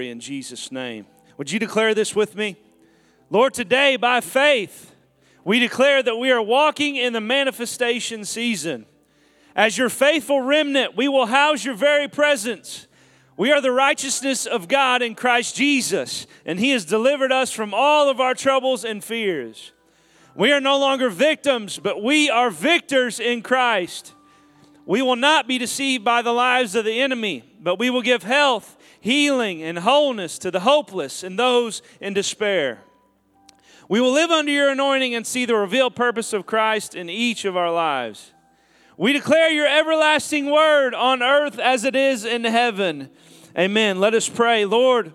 in Jesus' name. Would you declare this with me? Lord, today by faith, we declare that we are walking in the manifestation season. As your faithful remnant, we will house your very presence. We are the righteousness of God in Christ Jesus, and He has delivered us from all of our troubles and fears. We are no longer victims, but we are victors in Christ. We will not be deceived by the lies of the enemy, but we will give health healing and wholeness to the hopeless and those in despair. We will live under your anointing and see the revealed purpose of Christ in each of our lives. We declare your everlasting word on earth as it is in heaven. Amen. Let us pray. Lord,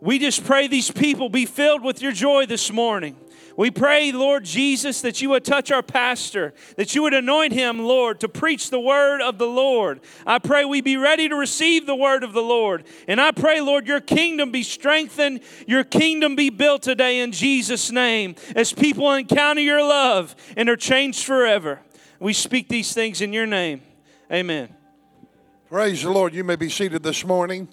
we just pray these people be filled with your joy this morning. We pray, Lord Jesus, that you would touch our pastor, that you would anoint him, Lord, to preach the word of the Lord. I pray we be ready to receive the word of the Lord. And I pray, Lord, your kingdom be strengthened, your kingdom be built today in Jesus' name as people encounter your love and are changed forever. We speak these things in your name. Amen. Praise the Lord. You may be seated this morning.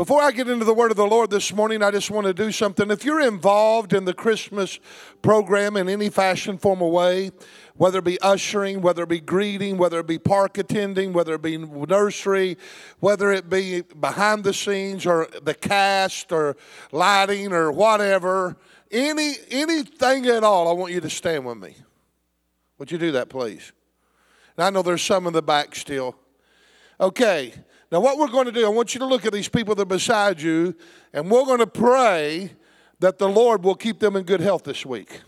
Before I get into the word of the Lord this morning, I just want to do something. If you're involved in the Christmas program in any fashion, form, or way, whether it be ushering, whether it be greeting, whether it be park attending, whether it be nursery, whether it be behind the scenes or the cast or lighting or whatever, any anything at all, I want you to stand with me. Would you do that, please? And I know there's some in the back still. Okay. Now, what we're going to do, I want you to look at these people that are beside you, and we're going to pray that the Lord will keep them in good health this week.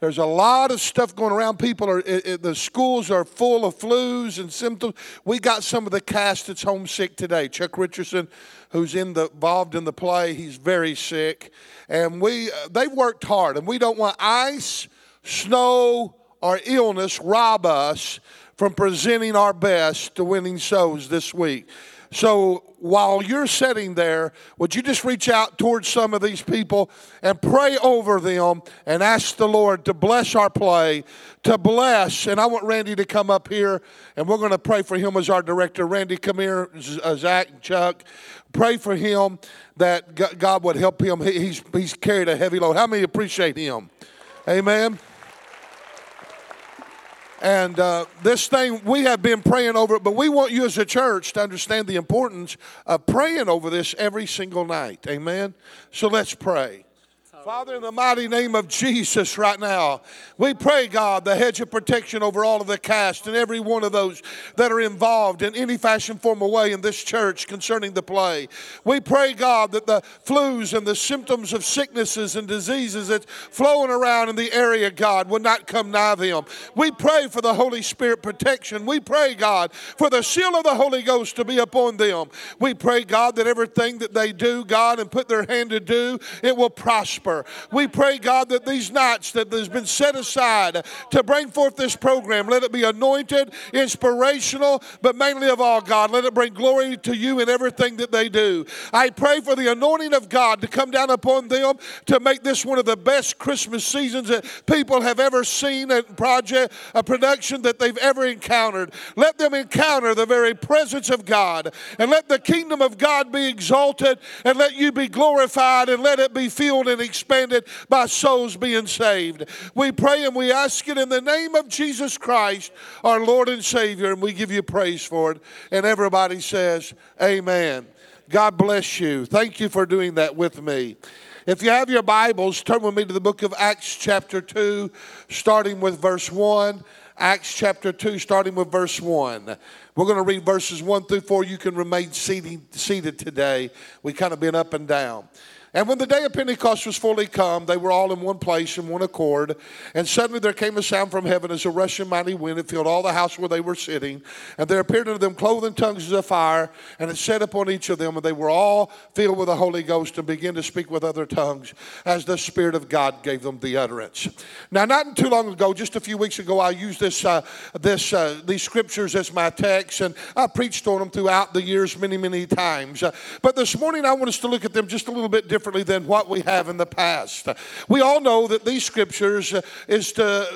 There's a lot of stuff going around. People are, it, it, the schools are full of flus and symptoms. We got some of the cast that's homesick today. Chuck Richardson, who's in the, involved in the play, he's very sick. And we, uh, they've worked hard, and we don't want ice, snow, or illness rob us from presenting our best to winning souls this week. So while you're sitting there, would you just reach out towards some of these people and pray over them and ask the Lord to bless our play, to bless. And I want Randy to come up here and we're going to pray for him as our director. Randy, come here, uh, Zach Chuck. Pray for him that God would help him. He's, he's carried a heavy load. How many appreciate him? Amen. And uh, this thing, we have been praying over it, but we want you as a church to understand the importance of praying over this every single night. Amen? So let's pray. Father, in the mighty name of Jesus, right now, we pray, God, the hedge of protection over all of the cast and every one of those that are involved in any fashion, form, or way in this church concerning the play. We pray, God, that the flus and the symptoms of sicknesses and diseases that's flowing around in the area, God, would not come nigh them. We pray for the Holy Spirit protection. We pray, God, for the seal of the Holy Ghost to be upon them. We pray, God, that everything that they do, God, and put their hand to do, it will prosper. We pray, God, that these nights that has been set aside to bring forth this program, let it be anointed, inspirational, but mainly of all, God, let it bring glory to you in everything that they do. I pray for the anointing of God to come down upon them to make this one of the best Christmas seasons that people have ever seen a project, a production that they've ever encountered. Let them encounter the very presence of God and let the kingdom of God be exalted and let you be glorified and let it be filled and experienced expanded by souls being saved. We pray and we ask it in the name of Jesus Christ, our Lord and Savior, and we give you praise for it. And everybody says, Amen. God bless you. Thank you for doing that with me. If you have your Bibles, turn with me to the book of Acts, chapter 2, starting with verse 1. Acts chapter 2, starting with verse 1. We're going to read verses 1 through 4. You can remain seated, seated today. We kind of been up and down. And when the day of Pentecost was fully come, they were all in one place in one accord. And suddenly there came a sound from heaven as a rushing mighty wind. It filled all the house where they were sitting. And there appeared unto them cloven tongues as a fire, and it set upon each of them. And they were all filled with the Holy Ghost and began to speak with other tongues as the Spirit of God gave them the utterance. Now, not too long ago, just a few weeks ago, I used this, uh, this, uh, these scriptures as my text. and I preached on them throughout the years many, many times. Uh, but this morning, I want us to look at them just a little bit differently than what we have in the past. We all know that these scriptures is to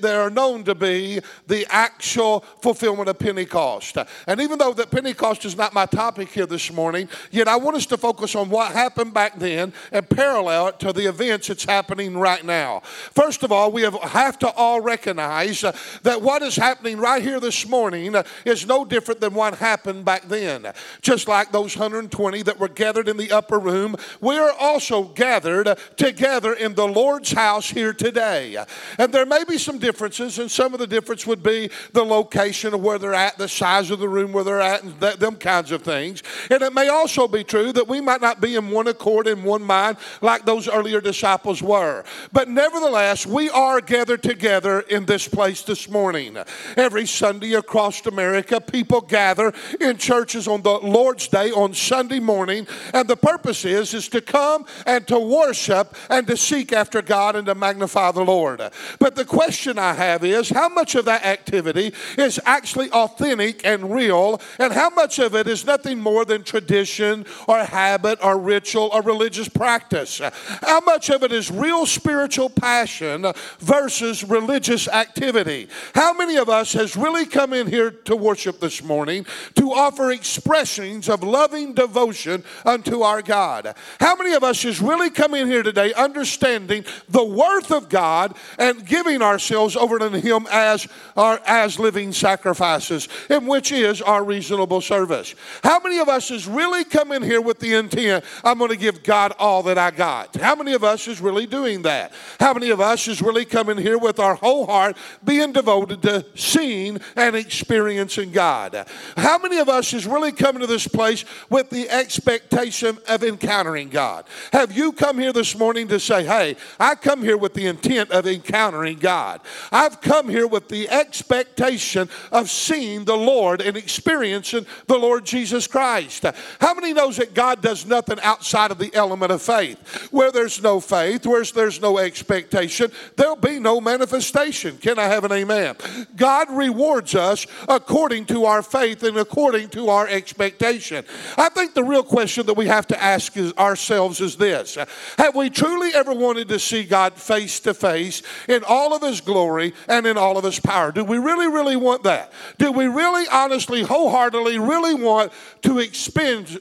they are known to be the actual fulfillment of Pentecost. And even though that Pentecost is not my topic here this morning, yet I want us to focus on what happened back then and parallel it to the events that's happening right now. First of all, we have, to all recognize that what is happening right here this morning is no different than what happened back then. Just like those 120 that were gathered in the upper room, we are also gathered together in the Lord's house here today. And there may be some differences, and some of the difference would be the location of where they're at, the size of the room where they're at, and that, them kinds of things. And it may also be true that we might not be in one accord, in one mind, like those earlier disciples were. But nevertheless, we are gathered together in this place this morning. Every Sunday across America, people gather in churches on the Lord's Day on Sunday morning, and the purpose is is to come and to worship and to seek after God and to magnify the Lord. But the question I have is how much of that activity is actually authentic and real, and how much of it is nothing more than tradition or habit or ritual or religious practice? How much of it is real spiritual passion versus religious activity? How many of us has really come in here to worship this morning to offer expressions of loving devotion unto our God? How many of us is really coming here today understanding the worth of God and giving ourselves over to Him as our as living sacrifices, in which is our reasonable service? How many of us is really coming here with the intent, I'm going to give God all that I got? How many of us is really doing that? How many of us is really coming here with our whole heart being devoted to seeing and experiencing God? How many of us is really coming to this place with the expectation of encountering God? Have you come here this morning to say, hey, I come here with the intent of encountering God? I've come here with the expectation of seeing the Lord and experiencing the Lord Jesus Christ. How many knows that God does nothing outside of the element of faith? Where there's no faith, where there's no expectation, there'll be no manifestation. Can I have an amen? God rewards us according to our faith and according to our expectation. I think the real question that we have to ask is, ourselves is this Have we truly ever wanted to see God face to face in all of His glory and in all of His power? Do we really, really want that? Do we really, honestly, wholeheartedly, really want to expend,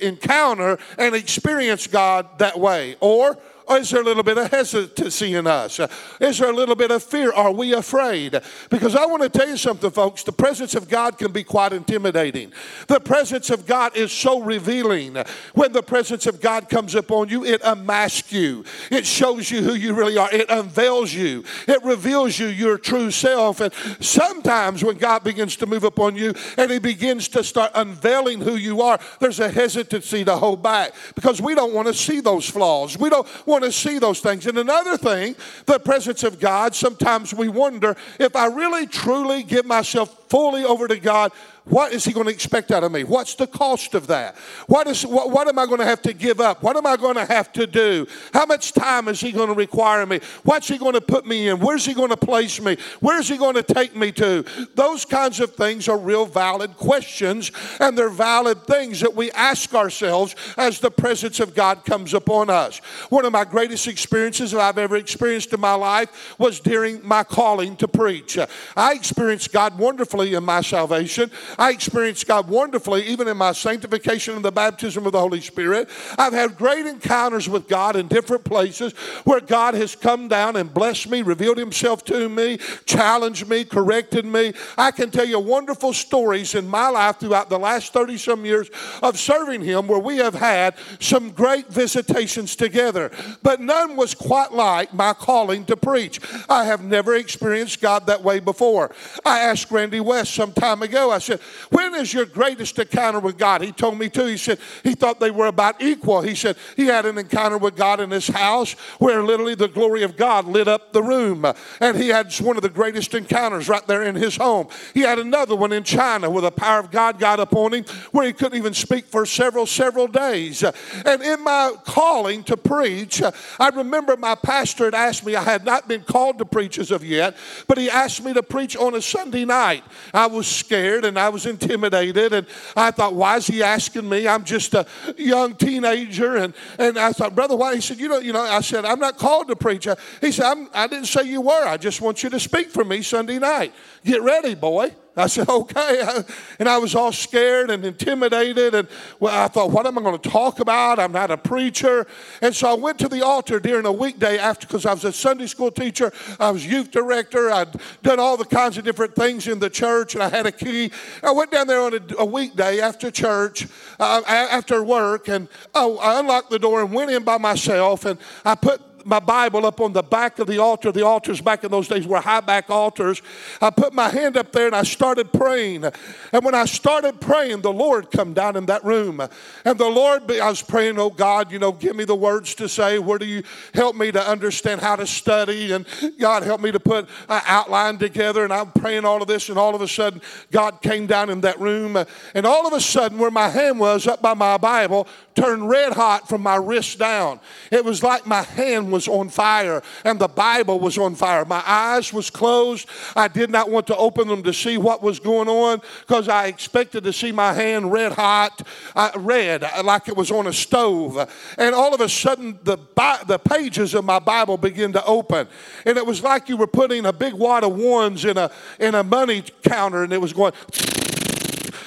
encounter and experience God that way? Or or is there a little bit of hesitancy in us? Is there a little bit of fear? Are we afraid? Because I want to tell you something, folks. The presence of God can be quite intimidating. The presence of God is so revealing. When the presence of God comes upon you, it unmasks you, it shows you who you really are, it unveils you, it reveals you your true self. And sometimes when God begins to move upon you and He begins to start unveiling who you are, there's a hesitancy to hold back because we don't want to see those flaws. We don't want want to see those things. And another thing, the presence of God, sometimes we wonder if I really truly give myself fully over to God, what is he going to expect out of me? What's the cost of that? What, is, what, what am I going to have to give up? What am I going to have to do? How much time is he going to require me? What's he going to put me in? Where's he going to place me? Where's he going to take me to? Those kinds of things are real valid questions, and they're valid things that we ask ourselves as the presence of God comes upon us. One of my greatest experiences that I've ever experienced in my life was during my calling to preach. I experienced God wonderfully in my salvation. I experienced God wonderfully even in my sanctification and the baptism of the Holy Spirit. I've had great encounters with God in different places where God has come down and blessed me, revealed himself to me, challenged me, corrected me. I can tell you wonderful stories in my life throughout the last 30 some years of serving him where we have had some great visitations together. But none was quite like my calling to preach. I have never experienced God that way before. I asked Randy West some time ago, I said, when is your greatest encounter with God? He told me too. He said he thought they were about equal. He said he had an encounter with God in his house where literally the glory of God lit up the room. And he had one of the greatest encounters right there in his home. He had another one in China where the power of God got upon him where he couldn't even speak for several, several days. And in my calling to preach, I remember my pastor had asked me, I had not been called to preach as of yet, but he asked me to preach on a Sunday night. I was scared and I was intimidated. And I thought, why is he asking me? I'm just a young teenager. And, and I thought, Brother White, he said, you know, you know, I said, I'm not called to preach. He said, I'm, I didn't say you were. I just want you to speak for me Sunday night. Get ready, boy. I said, okay. And I was all scared and intimidated. And I thought, what am I going to talk about? I'm not a preacher. And so I went to the altar during a weekday after, because I was a Sunday school teacher, I was youth director, I'd done all the kinds of different things in the church, and I had a key. I went down there on a, a weekday after church, uh, after work, and oh, I unlocked the door and went in by myself, and I put my Bible up on the back of the altar. The altars back in those days were high back altars. I put my hand up there and I started praying. And when I started praying, the Lord come down in that room. And the Lord, I was praying, oh God, you know, give me the words to say. Where do you help me to understand how to study? And God, help me to put an outline together. And I'm praying all of this. And all of a sudden, God came down in that room. And all of a sudden, where my hand was up by my Bible, turned red hot from my wrist down. It was like my hand was on fire and the Bible was on fire. My eyes was closed. I did not want to open them to see what was going on because I expected to see my hand red hot, uh, red uh, like it was on a stove. And all of a sudden, the the pages of my Bible began to open, and it was like you were putting a big wad of ones in a in a money counter, and it was going.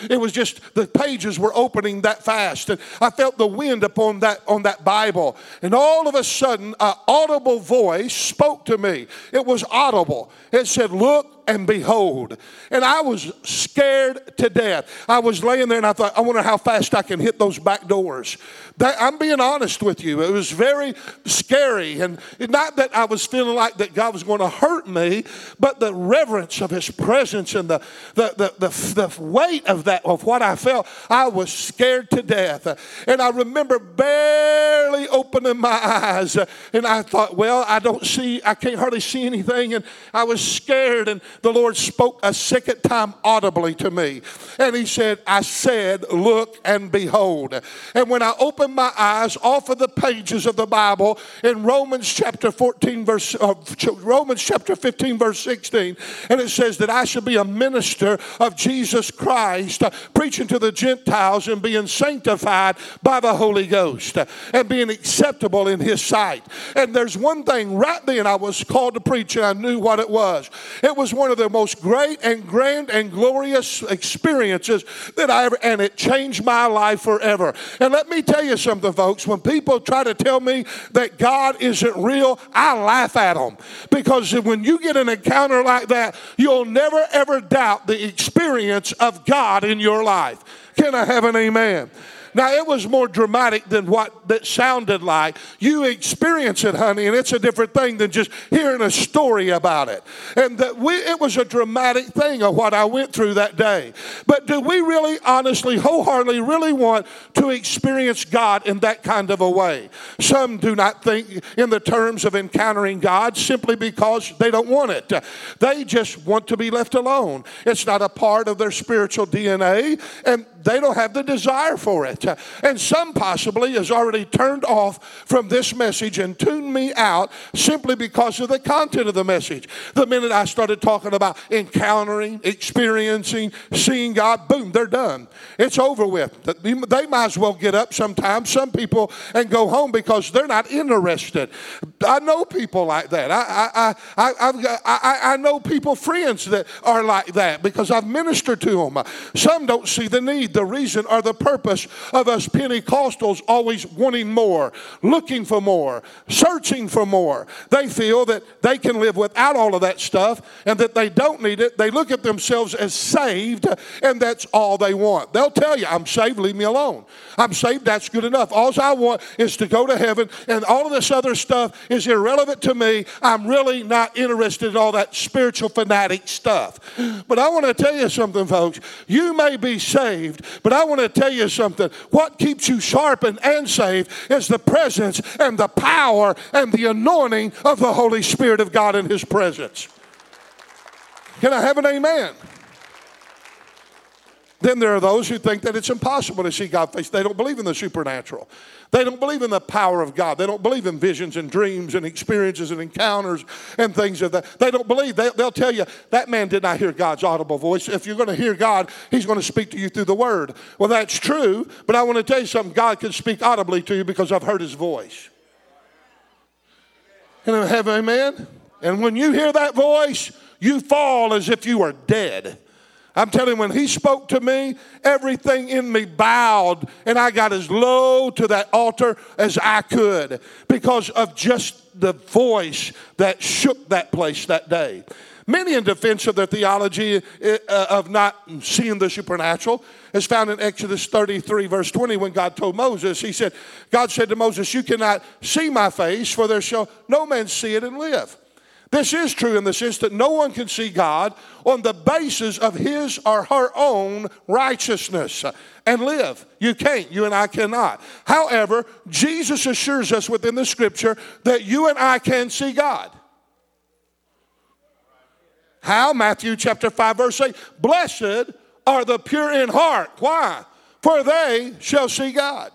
It was just the pages were opening that fast. And I felt the wind upon that on that Bible. And all of a sudden, an audible voice spoke to me. It was audible. It said, Look and behold. And I was scared to death. I was laying there and I thought, I wonder how fast I can hit those back doors. That, I'm being honest with you. It was very scary. And not that I was feeling like that God was going to hurt me, but the reverence of his presence and the, the, the, the, the weight of that, of what I felt, I was scared to death. And I remember barely opening my eyes. And I thought, well, I don't see, I can't hardly see anything. And I was scared. And the Lord spoke a second time audibly to me. And He said, I said, Look and behold. And when I opened my eyes off of the pages of the Bible in Romans chapter 14, verse, uh, Romans chapter 15, verse 16, and it says that I should be a minister of Jesus Christ, uh, preaching to the Gentiles and being sanctified by the Holy Ghost uh, and being acceptable in His sight. And there's one thing right then I was called to preach, and I knew what it was. It was one of the most great and grand and glorious experiences that I ever, and it changed my life forever. And let me tell you something, folks. When people try to tell me that God isn't real, I laugh at them because when you get an encounter like that, you'll never ever doubt the experience of God in your life. Can I have an amen? Now, it was more dramatic than what that sounded like. You experience it, honey, and it's a different thing than just hearing a story about it. And that we, it was a dramatic thing of what I went through that day. But do we really, honestly, wholeheartedly, really want to experience God in that kind of a way? Some do not think in the terms of encountering God simply because they don't want it. They just want to be left alone. It's not a part of their spiritual DNA, and they don't have the desire for it. And some possibly is already turned off from this message and tuned me out simply because of the content of the message. The minute I started talking about encountering, experiencing, seeing God, boom, they're done. It's over with. They might as well get up sometimes, some people, and go home because they're not interested. I know people like that. I, I, I, I, I, I know people, friends that are like that because I've ministered to them. Some don't see the need the reason or the purpose of us Pentecostals always wanting more, looking for more, searching for more. They feel that they can live without all of that stuff and that they don't need it. They look at themselves as saved and that's all they want. They'll tell you, I'm saved, leave me alone. I'm saved, that's good enough. All I want is to go to heaven and all of this other stuff is irrelevant to me. I'm really not interested in all that spiritual fanatic stuff. But I want to tell you something, folks. You may be saved, but I want to tell you something. What keeps you sharpened and saved is the presence and the power and the anointing of the Holy Spirit of God in His presence. Can I have an amen? Then there are those who think that it's impossible to see God face. They don't believe in the supernatural. They don't believe in the power of God. They don't believe in visions and dreams and experiences and encounters and things of that. They don't believe. They, will tell you that man did not hear God's audible voice. If you're going to hear God, He's going to speak to you through the Word. Well, that's true, but I want to tell you something. God can speak audibly to you because I've heard His voice. And have amen. And when you hear that voice, you fall as if you were dead. I'm telling you, when he spoke to me, everything in me bowed, and I got as low to that altar as I could because of just the voice that shook that place that day. Many in defense of their theology uh, of not seeing the supernatural is found in Exodus 33, verse 20, when God told Moses, He said, God said to Moses, You cannot see my face, for there shall no man see it and live. This is true in the sense that no one can see God on the basis of his or her own righteousness and live. You can't. You and I cannot. However, Jesus assures us within the scripture that you and I can see God. How? Matthew chapter 5, verse 8. Blessed are the pure in heart. Why? For they shall see God.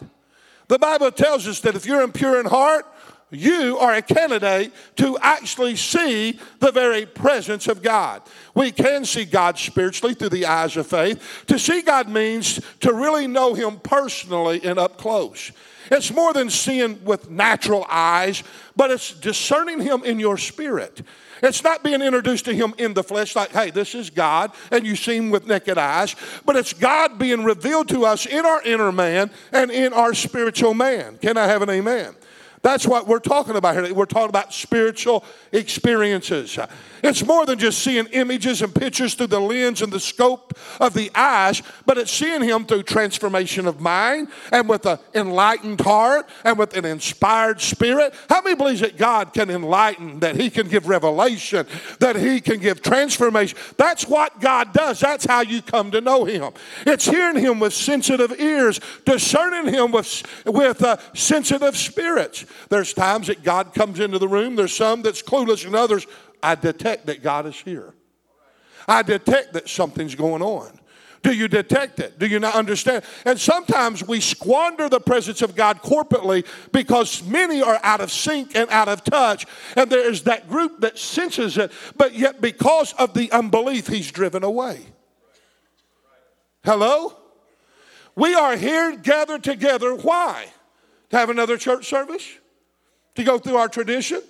The Bible tells us that if you're impure in heart, you are a candidate to actually see the very presence of God. We can see God spiritually through the eyes of faith. To see God means to really know Him personally and up close. It's more than seeing with natural eyes, but it's discerning Him in your spirit. It's not being introduced to Him in the flesh, like, hey, this is God, and you see Him with naked eyes, but it's God being revealed to us in our inner man and in our spiritual man. Can I have an amen? That's what we're talking about here. We're talking about spiritual experiences. It's more than just seeing images and pictures through the lens and the scope of the eyes, but it's seeing Him through transformation of mind and with an enlightened heart and with an inspired spirit. How many believes that God can enlighten, that He can give revelation, that He can give transformation? That's what God does. That's how you come to know Him. It's hearing Him with sensitive ears, discerning Him with, with uh, sensitive spirits. There's times that God comes into the room, there's some that's clueless, and others I detect that God is here. I detect that something's going on. Do you detect it? Do you not understand? And sometimes we squander the presence of God corporately because many are out of sync and out of touch. And there is that group that senses it, but yet because of the unbelief, he's driven away. Hello? We are here gathered together. Why? To have another church service? To go through our tradition?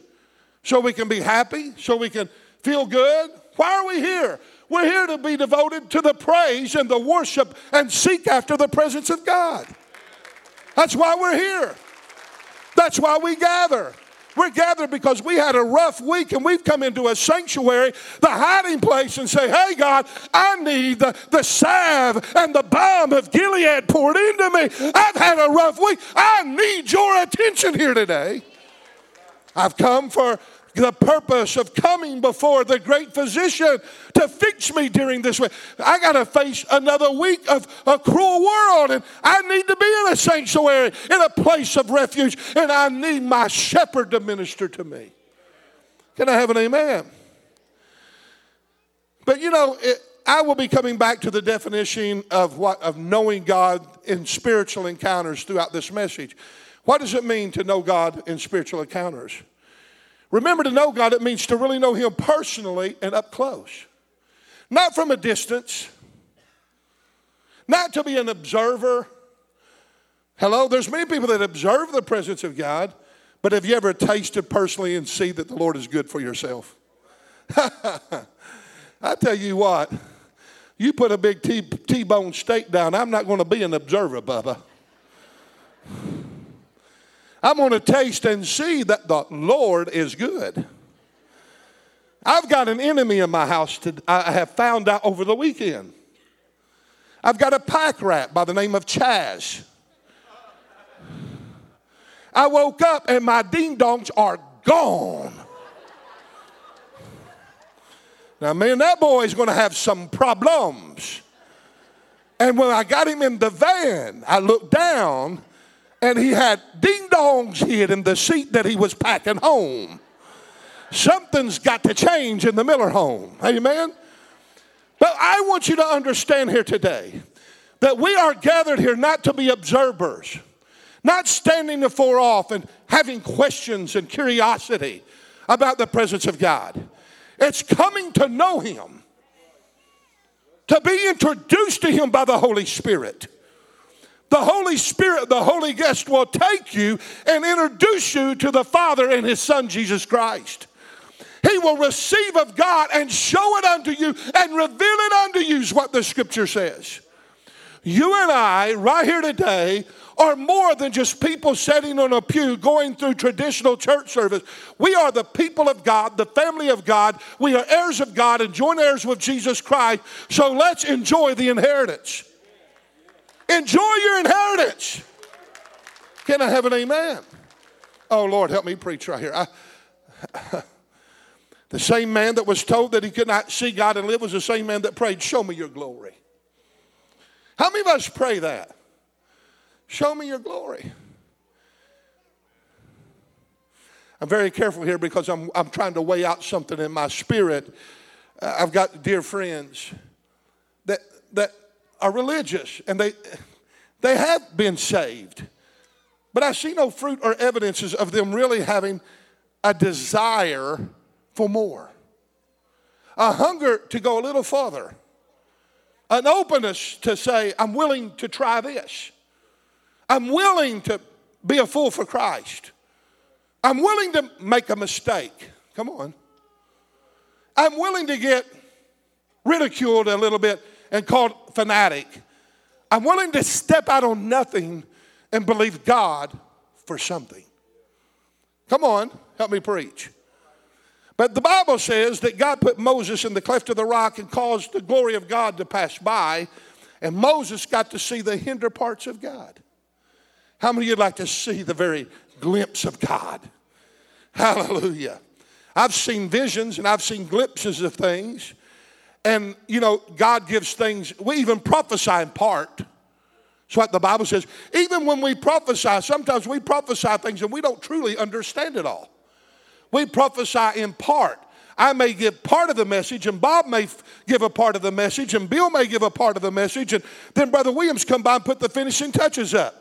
so we can be happy, so we can feel good. Why are we here? We're here to be devoted to the praise and the worship and seek after the presence of God. That's why we're here. That's why we gather. We're gathered because we had a rough week and we've come into a sanctuary, the hiding place, and say, Hey, God, I need the, the salve and the balm of Gilead poured into me. I've had a rough week. I need your attention here today. I've come for the purpose of coming before the great physician to fix me during this week. I got to face another week of a cruel world, and I need to be in a sanctuary, in a place of refuge, and I need my shepherd to minister to me. Can I have an amen? But you know, it, I will be coming back to the definition of what of knowing God in spiritual encounters throughout this message. What does it mean to know God in spiritual encounters? Remember, to know God, it means to really know Him personally and up close, not from a distance, not to be an observer. Hello, there's many people that observe the presence of God, but have you ever tasted personally and see that the Lord is good for yourself? I tell you what, you put a big T bone steak down, I'm not going to be an observer, Bubba. I'm going to taste and see that the Lord is good. I've got an enemy in my house to, I have found out over the weekend. I've got a pack rat by the name of Chaz. I woke up and my ding dongs are gone. Now, man, that boy's going to have some problems. And when I got him in the van, I looked down and he had ding dongs hid in the seat that he was packing home. Something's got to change in the Miller home. Amen. But I want you to understand here today that we are gathered here not to be observers, not standing afar off and having questions and curiosity about the presence of God. It's coming to know Him, to be introduced to Him by the Holy Spirit. The Holy Spirit, the Holy Ghost, will take you and introduce you to the Father and His Son, Jesus Christ. He will receive of God and show it unto you and reveal it unto you, is what the scripture says. You and I, right here today, are more than just people sitting on a pew going through traditional church service. We are the people of God, the family of God. We are heirs of God and joint heirs with Jesus Christ. So let's enjoy the inheritance. Enjoy your inheritance. Can I have an amen? Oh, Lord, help me preach right here. I, the same man that was told that he could not see God and live was the same man that prayed, Show me your glory. How many of us pray that? Show me your glory. I'm very careful here because I'm, I'm trying to weigh out something in my spirit. Uh, I've got dear friends that, that are religious and they, they have been saved. But I see no fruit or evidences of them really having a desire for more, a hunger to go a little further, an openness to say, I'm willing to try this. I'm willing to be a fool for Christ. I'm willing to make a mistake. Come on. I'm willing to get ridiculed a little bit and called fanatic. I'm willing to step out on nothing and believe God for something. Come on, help me preach. But the Bible says that God put Moses in the cleft of the rock and caused the glory of God to pass by, and Moses got to see the hinder parts of God. How many of you'd like to see the very glimpse of God? Hallelujah. I've seen visions and I've seen glimpses of things. And, you know, God gives things, we even prophesy in part. That's what the Bible says. Even when we prophesy, sometimes we prophesy things and we don't truly understand it all. We prophesy in part. I may give part of the message, and Bob may f- give a part of the message, and Bill may give a part of the message, and then Brother Williams come by and put the finishing touches up.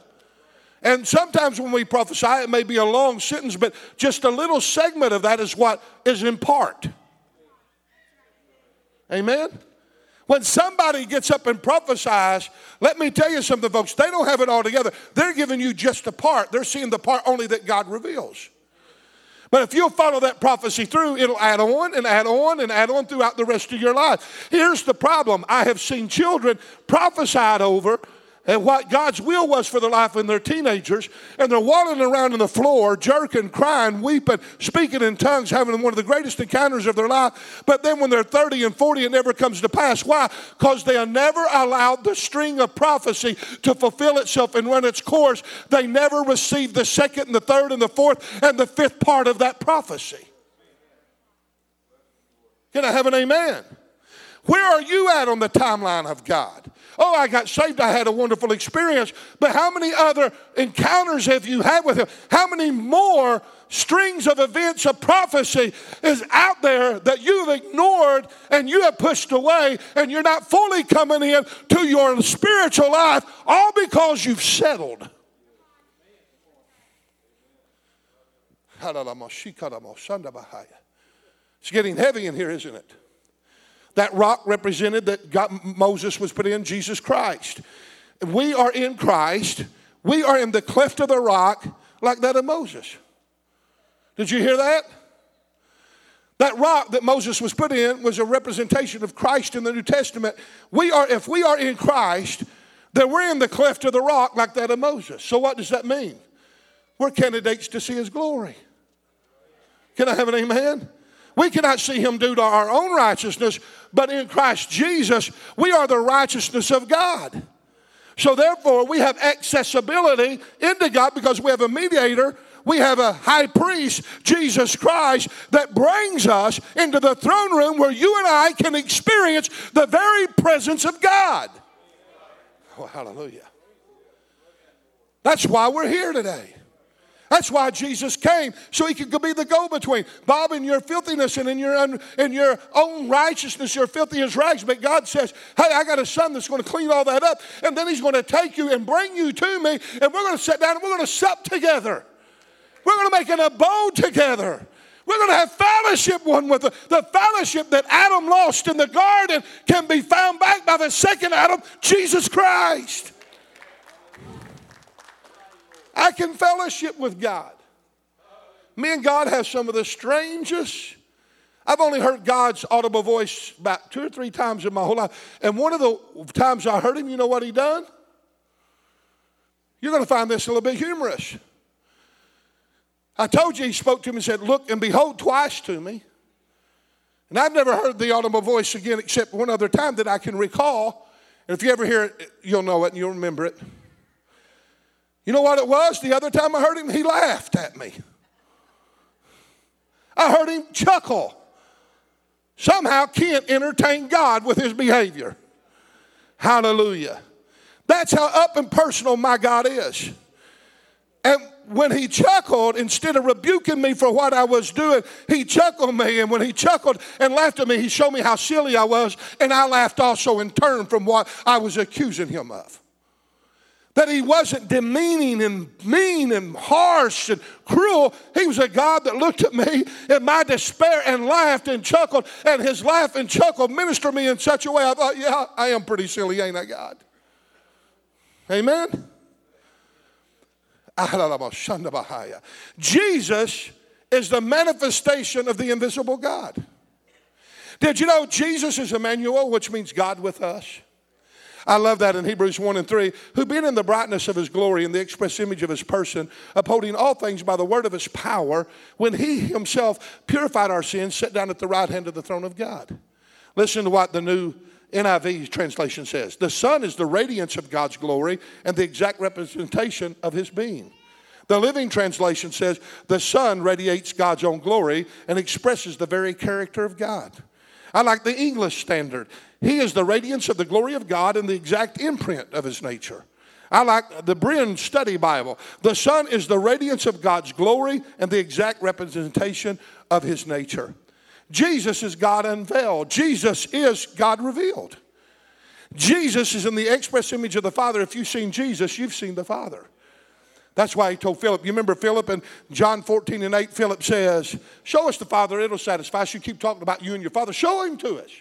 And sometimes when we prophesy, it may be a long sentence, but just a little segment of that is what is in part. Amen? When somebody gets up and prophesies, let me tell you something, folks, they don't have it all together. They're giving you just a part, they're seeing the part only that God reveals. But if you'll follow that prophecy through, it'll add on and add on and add on throughout the rest of your life. Here's the problem I have seen children prophesied over and what God's will was for their life when they're teenagers, and they're waddling around on the floor, jerking, crying, weeping, speaking in tongues, having one of the greatest encounters of their life. But then when they're 30 and 40, it never comes to pass. Why? Because they never allowed the string of prophecy to fulfill itself and run its course. They never received the second and the third and the fourth and the fifth part of that prophecy. Can I have an amen? Where are you at on the timeline of God? Oh, I got saved. I had a wonderful experience. But how many other encounters have you had with Him? How many more strings of events of prophecy is out there that you've ignored and you have pushed away and you're not fully coming in to your spiritual life, all because you've settled? It's getting heavy in here, isn't it? That rock represented that God, Moses was put in Jesus Christ. We are in Christ. We are in the cleft of the rock like that of Moses. Did you hear that? That rock that Moses was put in was a representation of Christ in the New Testament. We are, if we are in Christ, then we're in the cleft of the rock like that of Moses. So what does that mean? We're candidates to see his glory. Can I have an amen? We cannot see him due to our own righteousness, but in Christ Jesus, we are the righteousness of God. So therefore, we have accessibility into God because we have a mediator, we have a high priest, Jesus Christ, that brings us into the throne room where you and I can experience the very presence of God. Oh, hallelujah. That's why we're here today. That's why Jesus came, so he could be the go-between. Bob, in your filthiness and in your un, in your own righteousness, you're filthy as rags. But God says, "Hey, I got a son that's going to clean all that up, and then He's going to take you and bring you to me, and we're going to sit down and we're going to sup together. We're going to make an abode together." We're going to have fellowship one with the, the fellowship that Adam lost in the garden can be found back by the second Adam, Jesus Christ. I can fellowship with God. Me and God have some of the strangest. I've only heard God's audible voice about two or three times in my whole life. And one of the times I heard him, you know what he done? You're going to find this a little bit humorous. I told you he spoke to me and said, Look and behold twice to me. And I've never heard the audible voice again except one other time that I can recall. And if you ever hear it, you'll know it and you'll remember it. You know what it was? The other time I heard him, he laughed at me. I heard him chuckle. Somehow Kent entertained God with his behavior. Hallelujah. That's how up and personal my God is. And when he chuckled, instead of rebuking me for what I was doing, he chuckled me. And when he chuckled and laughed at me, he showed me how silly I was. And I laughed also in turn from what I was accusing him of. That he wasn't demeaning and mean and harsh and cruel. He was a God that looked at me in my despair and laughed and chuckled. And his laugh and chuckle ministered me in such a way I thought, yeah, I am pretty silly, ain't I, God? Amen? Jesus is the manifestation of the invisible God. Did you know Jesus is Emmanuel, which means God with us? I love that in Hebrews 1 and 3. Who being in the brightness of his glory and the express image of his person, upholding all things by the word of his power, when he himself purified our sins, sat down at the right hand of the throne of God. Listen to what the new NIV translation says The Son is the radiance of God's glory and the exact representation of his being. The Living Translation says the Son radiates God's own glory and expresses the very character of God. I like the English Standard. He is the radiance of the glory of God and the exact imprint of his nature. I like the Berean Study Bible. The Son is the radiance of God's glory and the exact representation of his nature. Jesus is God unveiled. Jesus is God revealed. Jesus is in the express image of the Father. If you've seen Jesus, you've seen the Father. That's why he told Philip. You remember Philip in John 14 and 8? Philip says, Show us the Father, it'll satisfy us. You keep talking about you and your Father. Show him to us.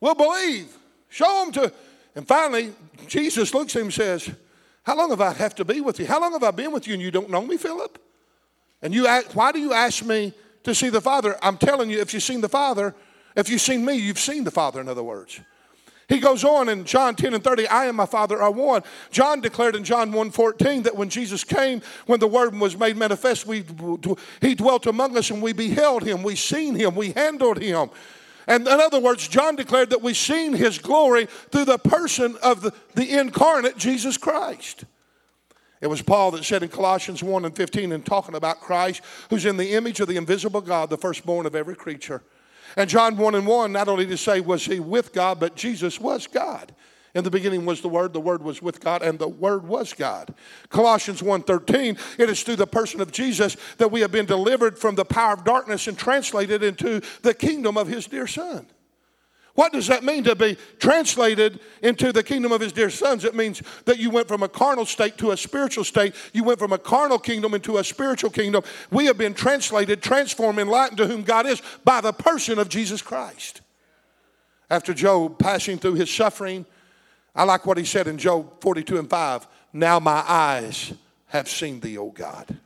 We'll believe. Show him to. And finally, Jesus looks at him and says, How long have I have to be with you? How long have I been with you and you don't know me, Philip? And you ask, why do you ask me to see the Father. I'm telling you, if you've seen the Father, if you've seen me, you've seen the Father, in other words. He goes on in John 10 and 30, I and my Father are one. John declared in John 1 14 that when Jesus came, when the Word was made manifest, we, he dwelt among us and we beheld him, we seen him, we handled him. And in other words, John declared that we've seen his glory through the person of the, the incarnate Jesus Christ. It was Paul that said in Colossians 1 and 15, in talking about Christ, who's in the image of the invisible God, the firstborn of every creature. And John 1 and 1, not only to say was he with God, but Jesus was God. In the beginning was the Word, the Word was with God, and the Word was God. Colossians 1.13, it is through the person of Jesus that we have been delivered from the power of darkness and translated into the kingdom of his dear Son. What does that mean to be translated into the kingdom of his dear sons? It means that you went from a carnal state to a spiritual state. You went from a carnal kingdom into a spiritual kingdom. We have been translated, transformed, enlightened to whom God is by the person of Jesus Christ. After Job passing through his suffering, I like what he said in Job 42 and 5 Now my eyes have seen thee, O God.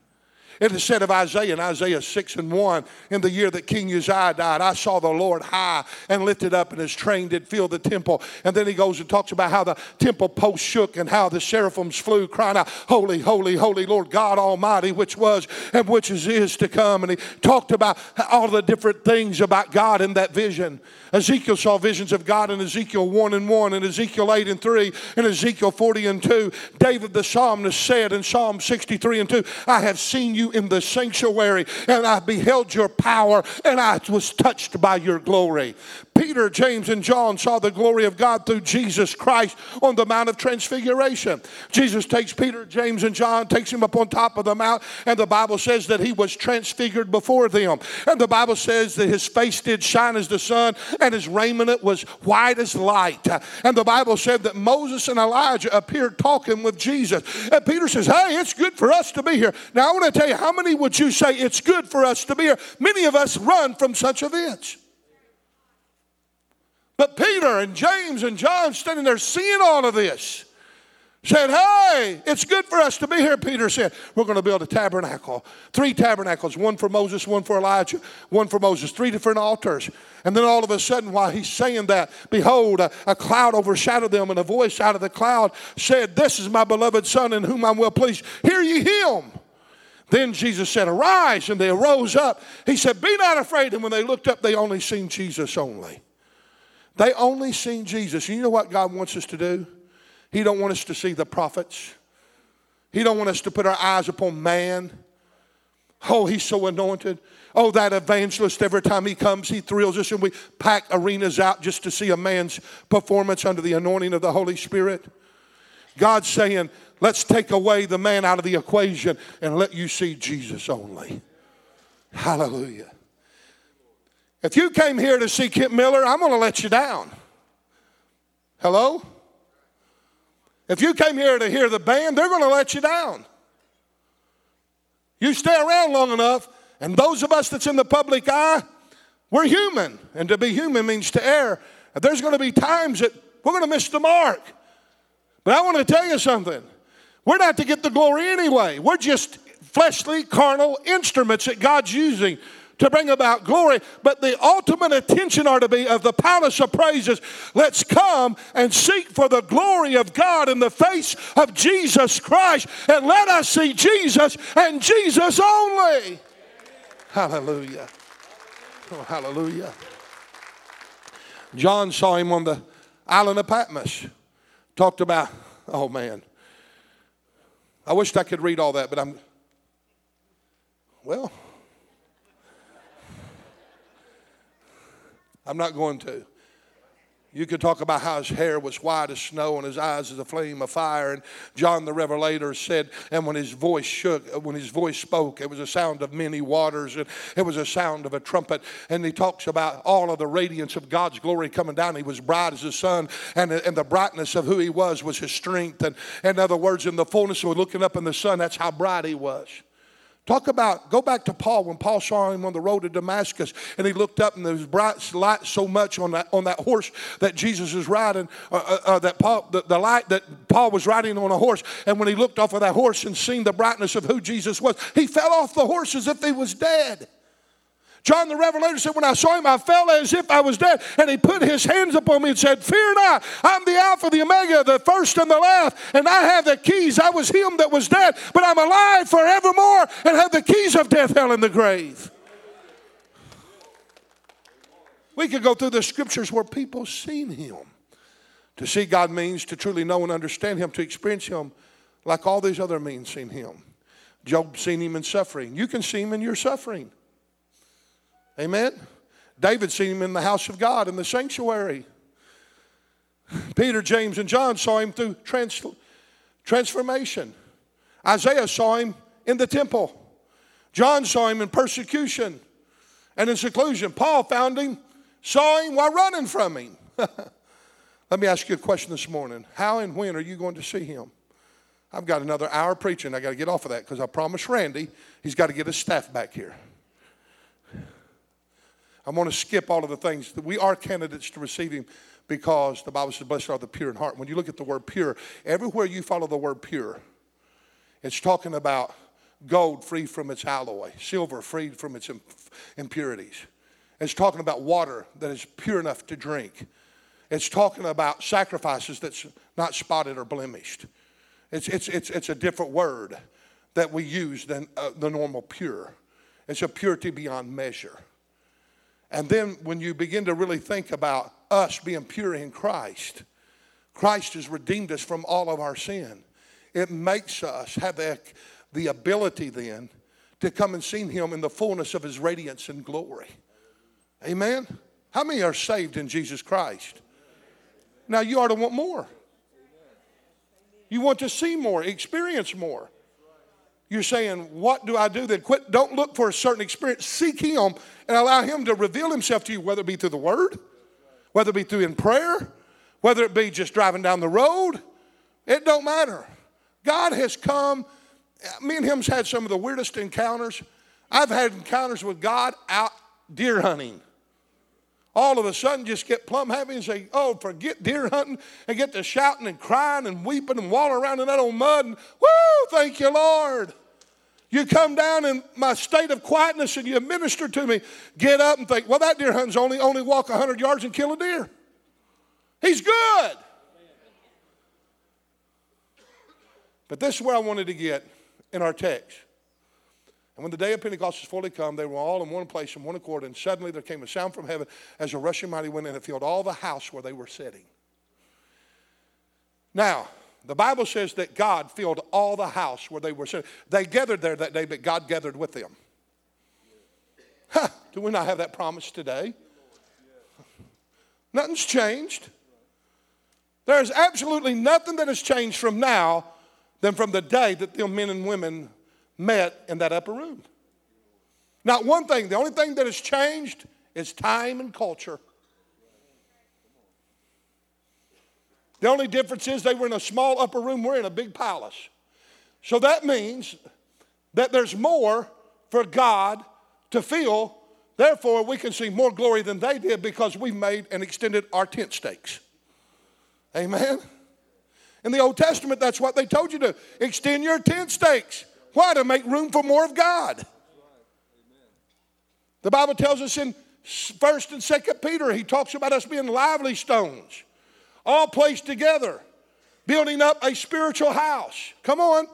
It is said of Isaiah in Isaiah 6 and 1, in the year that King Uzziah died, I saw the Lord high and lifted up, and his train did fill the temple. And then he goes and talks about how the temple post shook and how the seraphims flew, crying out, Holy, holy, holy Lord God Almighty, which was and which is, is to come. And he talked about all the different things about God in that vision. Ezekiel saw visions of God in Ezekiel 1 and 1, and Ezekiel 8 and 3, and Ezekiel 40 and 2. David the psalmist said in Psalm 63 and 2, I have seen you in the sanctuary, and I beheld your power, and I was touched by your glory. Peter, James, and John saw the glory of God through Jesus Christ on the Mount of Transfiguration. Jesus takes Peter, James, and John, takes him up on top of the mount, and the Bible says that he was transfigured before them. And the Bible says that his face did shine as the sun, and his raiment was white as light. And the Bible said that Moses and Elijah appeared talking with Jesus. And Peter says, Hey, it's good for us to be here. Now, I want to tell you, how many would you say it's good for us to be here? Many of us run from such events. But Peter and James and John standing there seeing all of this said, Hey, it's good for us to be here. Peter said, We're going to build a tabernacle. Three tabernacles, one for Moses, one for Elijah, one for Moses, three different altars. And then all of a sudden, while he's saying that, behold, a, a cloud overshadowed them, and a voice out of the cloud said, This is my beloved Son in whom I'm well pleased. Hear ye him. Then Jesus said, Arise. And they arose up. He said, Be not afraid. And when they looked up, they only seen Jesus only. They only seen Jesus. You know what God wants us to do? He don't want us to see the prophets. He don't want us to put our eyes upon man. Oh, he's so anointed. Oh, that evangelist, every time he comes, he thrills us, and we pack arenas out just to see a man's performance under the anointing of the Holy Spirit. God's saying, let's take away the man out of the equation and let you see Jesus only. Hallelujah. If you came here to see Kent Miller, I'm going to let you down. Hello? If you came here to hear the band, they're going to let you down. You stay around long enough, and those of us that's in the public eye, we're human. And to be human means to err. There's going to be times that we're going to miss the mark. But I want to tell you something. We're not to get the glory anyway. We're just fleshly, carnal instruments that God's using to bring about glory, but the ultimate attention are to be of the palace of praises. Let's come and seek for the glory of God in the face of Jesus Christ, and let us see Jesus and Jesus only. Hallelujah. Oh, hallelujah. John saw him on the island of Patmos. Talked about, oh man. I wished I could read all that, but I'm, well, I'm not going to. You could talk about how his hair was white as snow and his eyes as a flame of fire. And John the Revelator said, and when his voice shook, when his voice spoke, it was a sound of many waters and it was a sound of a trumpet. And he talks about all of the radiance of God's glory coming down. He was bright as the sun, and, and the brightness of who he was was his strength. And in other words, in the fullness of looking up in the sun, that's how bright he was. Talk about, go back to Paul when Paul saw him on the road to Damascus and he looked up and there was bright light so much on that, on that horse that Jesus was riding, uh, uh, uh, that Paul, the, the light that Paul was riding on a horse. And when he looked off of that horse and seen the brightness of who Jesus was, he fell off the horse as if he was dead. John the Revelator said, When I saw him, I fell as if I was dead. And he put his hands upon me and said, Fear not, I'm the Alpha, the Omega, the first and the last, and I have the keys. I was him that was dead, but I'm alive forevermore and have the keys of death, hell, and the grave. We could go through the scriptures where people seen him. To see God means to truly know and understand him, to experience him like all these other means seen him. Job seen him in suffering. You can see him in your suffering. Amen. David seen him in the house of God in the sanctuary. Peter, James, and John saw him through trans- transformation. Isaiah saw him in the temple. John saw him in persecution and in seclusion. Paul found him, saw him while running from him. Let me ask you a question this morning. How and when are you going to see him? I've got another hour preaching. I got to get off of that because I promised Randy he's got to get his staff back here. I'm going to skip all of the things. That we are candidates to receive Him because the Bible says, Blessed are the pure in heart. When you look at the word pure, everywhere you follow the word pure, it's talking about gold free from its alloy, silver freed from its impurities. It's talking about water that is pure enough to drink. It's talking about sacrifices that's not spotted or blemished. It's, it's, it's, it's a different word that we use than uh, the normal pure. It's a purity beyond measure. And then when you begin to really think about us being pure in Christ, Christ has redeemed us from all of our sin. It makes us have the, the ability then to come and see Him in the fullness of His radiance and glory. Amen? How many are saved in Jesus Christ? Now you ought to want more. You want to see more, experience more. You're saying, What do I do? Then quit. Don't look for a certain experience. Seek Him and allow Him to reveal Himself to you, whether it be through the Word, whether it be through in prayer, whether it be just driving down the road. It don't matter. God has come. Me and Him's had some of the weirdest encounters. I've had encounters with God out deer hunting all of a sudden just get plumb happy and say, oh, forget deer hunting and get to shouting and crying and weeping and walling around in that old mud and, woo, thank you, Lord. You come down in my state of quietness and you minister to me, get up and think, well, that deer hunting's only, only walk 100 yards and kill a deer. He's good. But this is where I wanted to get in our text. And when the day of Pentecost was fully come, they were all in one place in one accord, and suddenly there came a sound from heaven as a rushing mighty wind, and it filled all the house where they were sitting. Now, the Bible says that God filled all the house where they were sitting. They gathered there that day, but God gathered with them. Huh, do we not have that promise today? Nothing's changed. There's absolutely nothing that has changed from now than from the day that the men and women met in that upper room. Not one thing, the only thing that has changed is time and culture. The only difference is they were in a small upper room, we're in a big palace. So that means that there's more for God to feel. Therefore, we can see more glory than they did because we made and extended our tent stakes. Amen. In the Old Testament, that's what they told you to extend your tent stakes. Why? To make room for more of God. The Bible tells us in 1st and 2nd Peter, he talks about us being lively stones, all placed together, building up a spiritual house. Come on,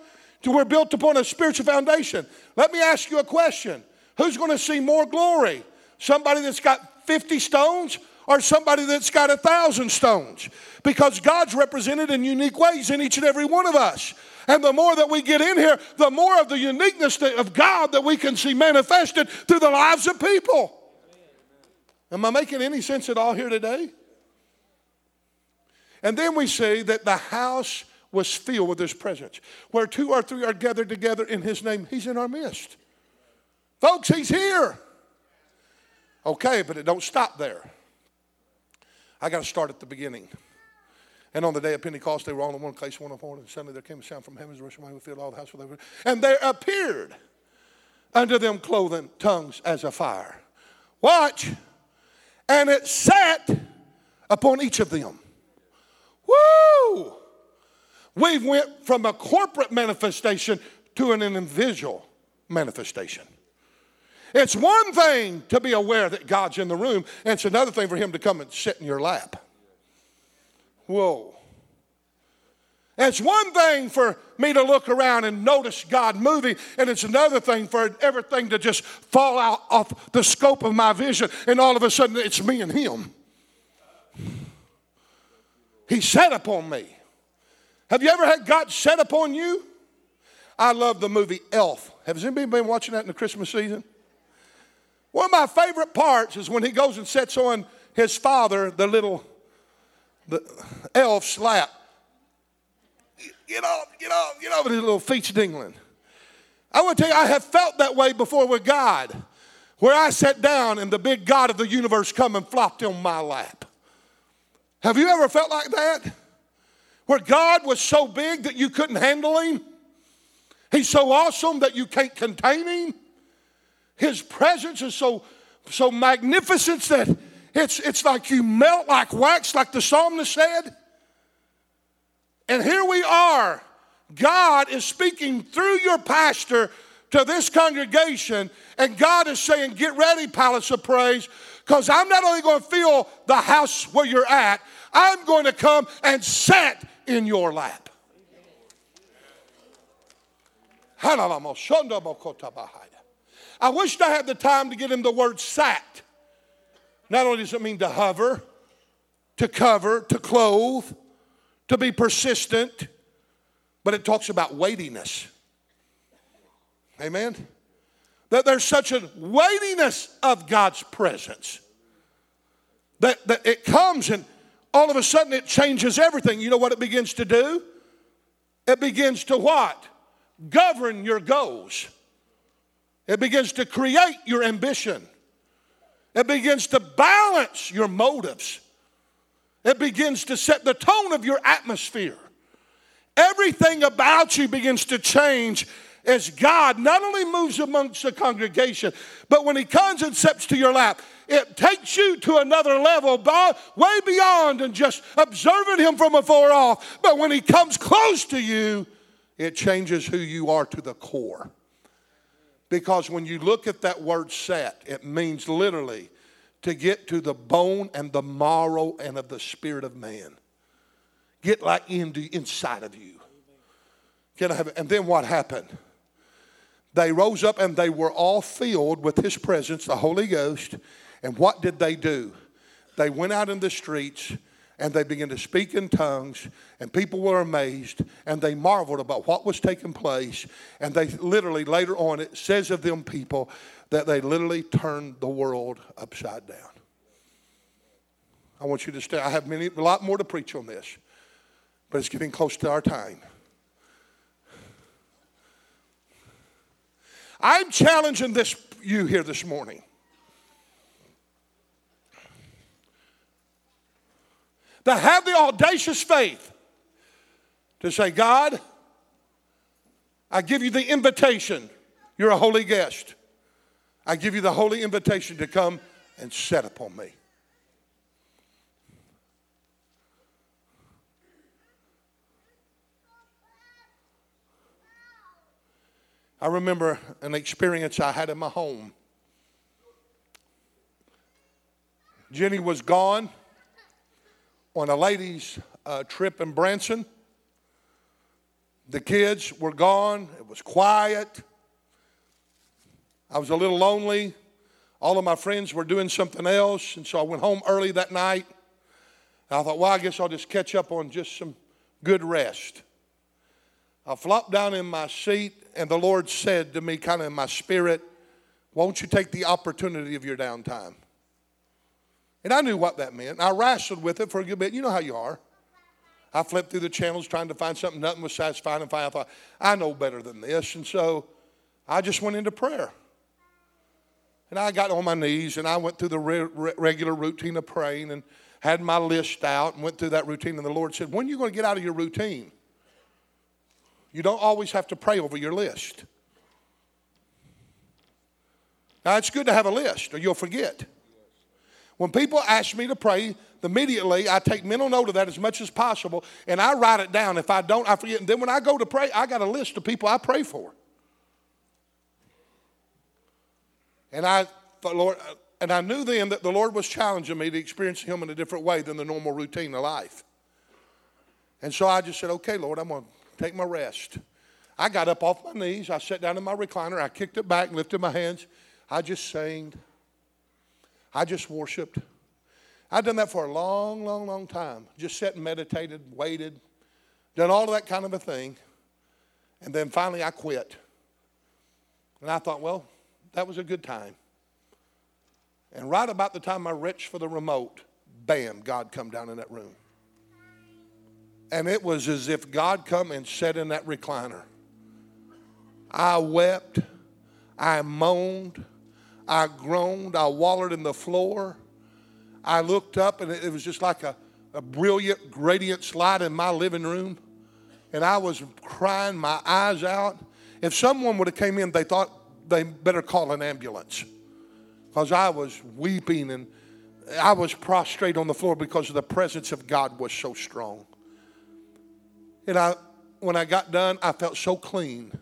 to we're built upon a spiritual foundation. Let me ask you a question. Who's going to see more glory? Somebody that's got 50 stones or somebody that's got a thousand stones? Because God's represented in unique ways in each and every one of us. And the more that we get in here, the more of the uniqueness of God that we can see manifested through the lives of people. Am I making any sense at all here today? And then we see that the house was filled with his presence. Where two or three are gathered together in his name, he's in our midst. Folks, he's here. Okay, but it don't stop there. I got to start at the beginning. And on the day of Pentecost, they were all in one place, one accord, and suddenly there came a sound from heaven, as rushing filled all the house they. And there appeared unto them clothing tongues as a fire. Watch. And it sat upon each of them. Woo! We went from a corporate manifestation to an individual manifestation. It's one thing to be aware that God's in the room, and it's another thing for Him to come and sit in your lap. Whoa. It's one thing for me to look around and notice God moving, and it's another thing for everything to just fall out of the scope of my vision, and all of a sudden it's me and Him. He set upon me. Have you ever had God set upon you? I love the movie Elf. Has anybody been watching that in the Christmas season? One of my favorite parts is when he goes and sets on his father, the little the elf's lap. Get off, get off, get off with his little feet dingling. I want to tell you, I have felt that way before with God, where I sat down and the big God of the universe come and flopped on my lap. Have you ever felt like that? Where God was so big that you couldn't handle him? He's so awesome that you can't contain him? His presence is so, so magnificent that it's, it's like you melt like wax, like the psalmist said. And here we are. God is speaking through your pastor to this congregation, and God is saying, Get ready, Palace of Praise, because I'm not only going to fill the house where you're at, I'm going to come and sit in your lap. I wished I had the time to get him the word sat. Not only does it mean to hover, to cover, to clothe, to be persistent, but it talks about weightiness. Amen? That there's such a weightiness of God's presence. that, that it comes and all of a sudden it changes everything. You know what it begins to do? It begins to what? Govern your goals. It begins to create your ambition. It begins to balance your motives. It begins to set the tone of your atmosphere. Everything about you begins to change as God not only moves amongst the congregation, but when He comes and steps to your lap, it takes you to another level, way beyond and just observing Him from afar off. But when He comes close to you, it changes who you are to the core. Because when you look at that word set, it means literally to get to the bone and the marrow and of the spirit of man. Get like into inside of you. Can I have? And then what happened? They rose up and they were all filled with his presence, the Holy Ghost. And what did they do? They went out in the streets and they began to speak in tongues, and people were amazed and they marveled about what was taking place. And they literally, later on, it says of them people that they literally turned the world upside down. I want you to stay. I have many, a lot more to preach on this, but it's getting close to our time. I'm challenging this you here this morning. To have the audacious faith to say, God, I give you the invitation. You're a holy guest. I give you the holy invitation to come and set upon me. I remember an experience I had in my home. Jenny was gone on a ladies' uh, trip in Branson. The kids were gone. It was quiet. I was a little lonely. All of my friends were doing something else, and so I went home early that night. I thought, well, I guess I'll just catch up on just some good rest. I flopped down in my seat, and the Lord said to me, kind of in my spirit, Won't you take the opportunity of your downtime? And I knew what that meant. I wrestled with it for a good bit. You know how you are. I flipped through the channels trying to find something. Nothing was satisfying. And I thought, I know better than this. And so I just went into prayer. And I got on my knees and I went through the re- re- regular routine of praying and had my list out and went through that routine. And the Lord said, When are you going to get out of your routine? You don't always have to pray over your list. Now, it's good to have a list or you'll forget. When people ask me to pray, immediately I take mental note of that as much as possible and I write it down. If I don't, I forget. And then when I go to pray, I got a list of people I pray for. And I thought, Lord, uh, and I knew then that the Lord was challenging me to experience Him in a different way than the normal routine of life. And so I just said, okay, Lord, I'm going to take my rest. I got up off my knees. I sat down in my recliner. I kicked it back, lifted my hands. I just sang. I just worshiped. I'd done that for a long, long, long time. Just sat and meditated, waited, done all of that kind of a thing. And then finally I quit. And I thought, well, that was a good time. And right about the time I reached for the remote, bam, God come down in that room. And it was as if God come and sat in that recliner. I wept, I moaned, I groaned, I wallowed in the floor. I looked up and it was just like a, a brilliant radiance light in my living room. And I was crying my eyes out. If someone would have came in, they thought they better call an ambulance. Because I was weeping and I was prostrate on the floor because the presence of God was so strong. And I, when I got done, I felt so clean.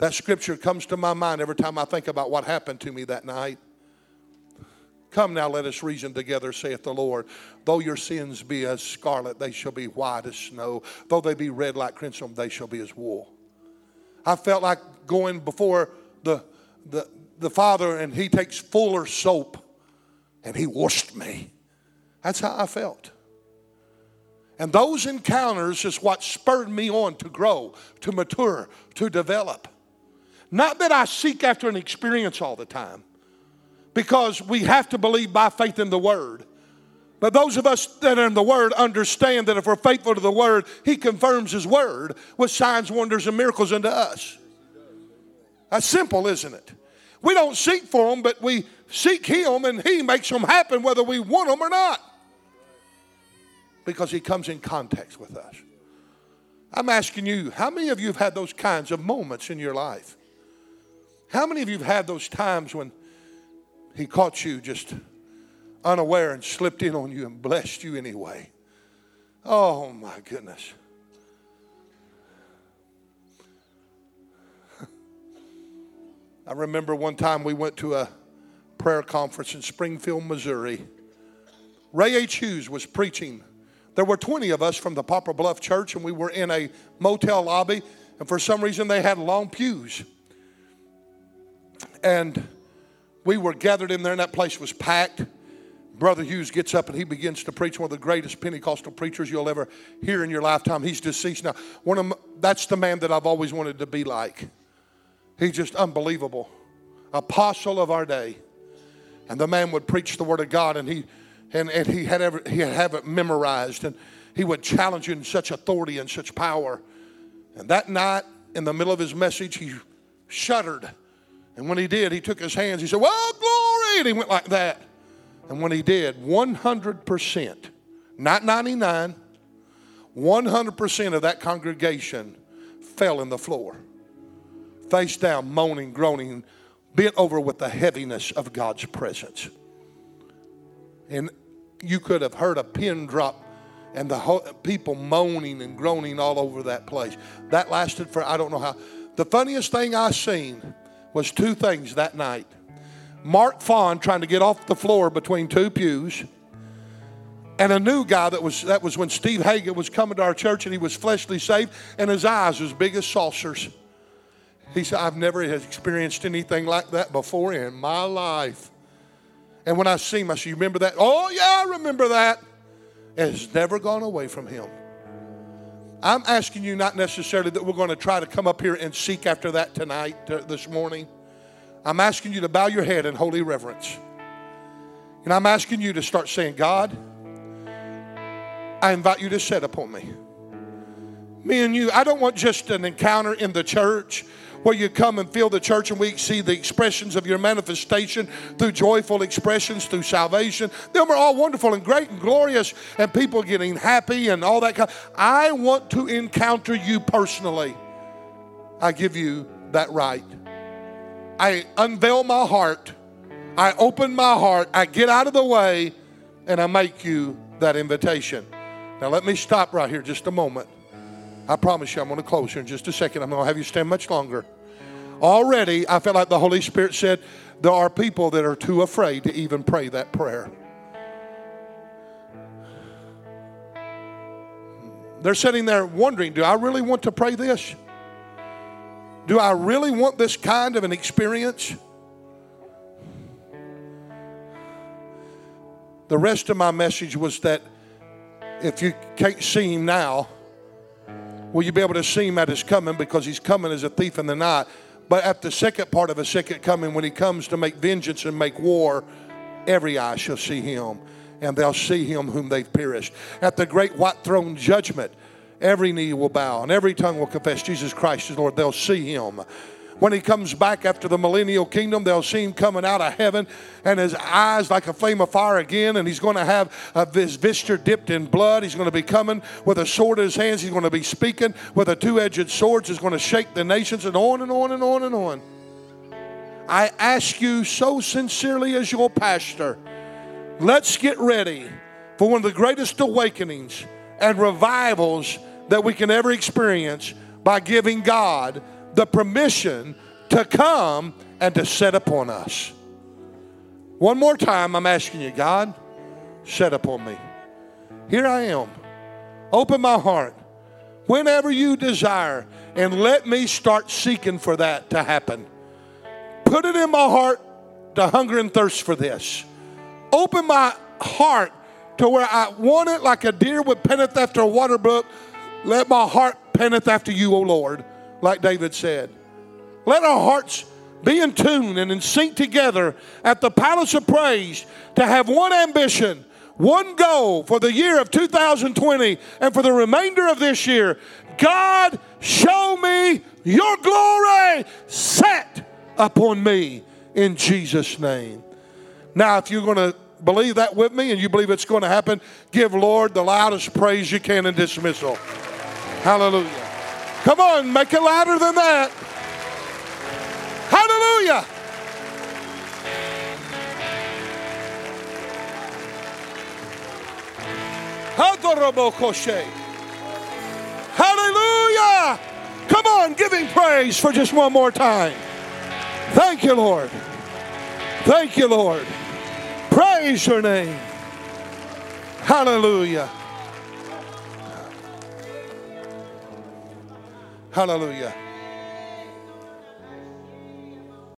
That scripture comes to my mind every time I think about what happened to me that night. Come now, let us reason together, saith the Lord. Though your sins be as scarlet, they shall be white as snow. Though they be red like crimson, they shall be as wool. I felt like going before the, the, the Father and He takes fuller soap and He washed me. That's how I felt. And those encounters is what spurred me on to grow, to mature, to develop. Not that I seek after an experience all the time, because we have to believe by faith in the Word. But those of us that are in the Word understand that if we're faithful to the Word, He confirms His Word with signs, wonders, and miracles unto us. That's simple, isn't it? We don't seek for them, but we seek Him and He makes them happen whether we want them or not. Because He comes in contact with us. I'm asking you, how many of you have had those kinds of moments in your life? How many of you have had those times when He caught you just unaware and slipped in on you and blessed you anyway? Oh my goodness. I remember one time we went to a prayer conference in Springfield, Missouri. Ray H. Hughes was preaching. There were 20 of us from the Poplar Bluff Church, and we were in a motel lobby, and for some reason they had long pews. And we were gathered in there, and that place was packed. Brother Hughes gets up and he begins to preach, one of the greatest Pentecostal preachers you'll ever hear in your lifetime. He's deceased now. One of that's the man that I've always wanted to be like. He's just unbelievable. Apostle of our day. And the man would preach the word of God and he and, and he had ever, he had have it memorized and he would challenge you in such authority and such power. And that night, in the middle of his message, he shuddered. And when he did, he took his hands, he said, Well, glory! And he went like that. And when he did, 100%, not 99, 100% of that congregation fell in the floor face down, moaning, groaning, bent over with the heaviness of God's presence. And you could have heard a pin drop and the whole, people moaning and groaning all over that place. That lasted for I don't know how. The funniest thing I've seen was two things that night. Mark Fawn trying to get off the floor between two pews. And a new guy that was that was when Steve Hagan was coming to our church and he was fleshly saved and his eyes was big as saucers. He said, I've never experienced anything like that before in my life. And when I see him, I say, You remember that? Oh, yeah, I remember that. It's never gone away from him. I'm asking you not necessarily that we're going to try to come up here and seek after that tonight, uh, this morning. I'm asking you to bow your head in holy reverence. And I'm asking you to start saying, God, I invite you to set upon me. Me and you, I don't want just an encounter in the church where you come and feel the church and we see the expressions of your manifestation through joyful expressions, through salvation. Them are all wonderful and great and glorious, and people getting happy and all that kind. I want to encounter you personally. I give you that right. I unveil my heart. I open my heart. I get out of the way, and I make you that invitation. Now, let me stop right here just a moment. I promise you, I'm going to close here in just a second. I'm going to have you stand much longer. Already, I feel like the Holy Spirit said there are people that are too afraid to even pray that prayer. They're sitting there wondering do I really want to pray this? Do I really want this kind of an experience? The rest of my message was that if you can't see him now, Will you be able to see him at his coming because he's coming as a thief in the night? But at the second part of a second coming, when he comes to make vengeance and make war, every eye shall see him, and they'll see him whom they've perished. At the great white throne judgment, every knee will bow and every tongue will confess Jesus Christ is Lord. They'll see him. When he comes back after the millennial kingdom, they'll see him coming out of heaven and his eyes like a flame of fire again. And he's going to have uh, his vesture dipped in blood. He's going to be coming with a sword in his hands. He's going to be speaking with a two edged sword. He's going to shake the nations and on and on and on and on. I ask you so sincerely as your pastor, let's get ready for one of the greatest awakenings and revivals that we can ever experience by giving God the permission to come and to set upon us. One more time, I'm asking you, God, set upon me. Here I am. Open my heart whenever you desire and let me start seeking for that to happen. Put it in my heart to hunger and thirst for this. Open my heart to where I want it like a deer would panteth after a water brook. Let my heart panteth after you, O Lord like David said. Let our hearts be in tune and in sync together at the palace of praise to have one ambition, one goal for the year of 2020 and for the remainder of this year. God, show me your glory set upon me in Jesus' name. Now, if you're going to believe that with me and you believe it's going to happen, give Lord the loudest praise you can in dismissal. Hallelujah. Come on, make it louder than that. Hallelujah. Hallelujah. Come on, give him praise for just one more time. Thank you, Lord. Thank you, Lord. Praise your name. Hallelujah. Hallelujah.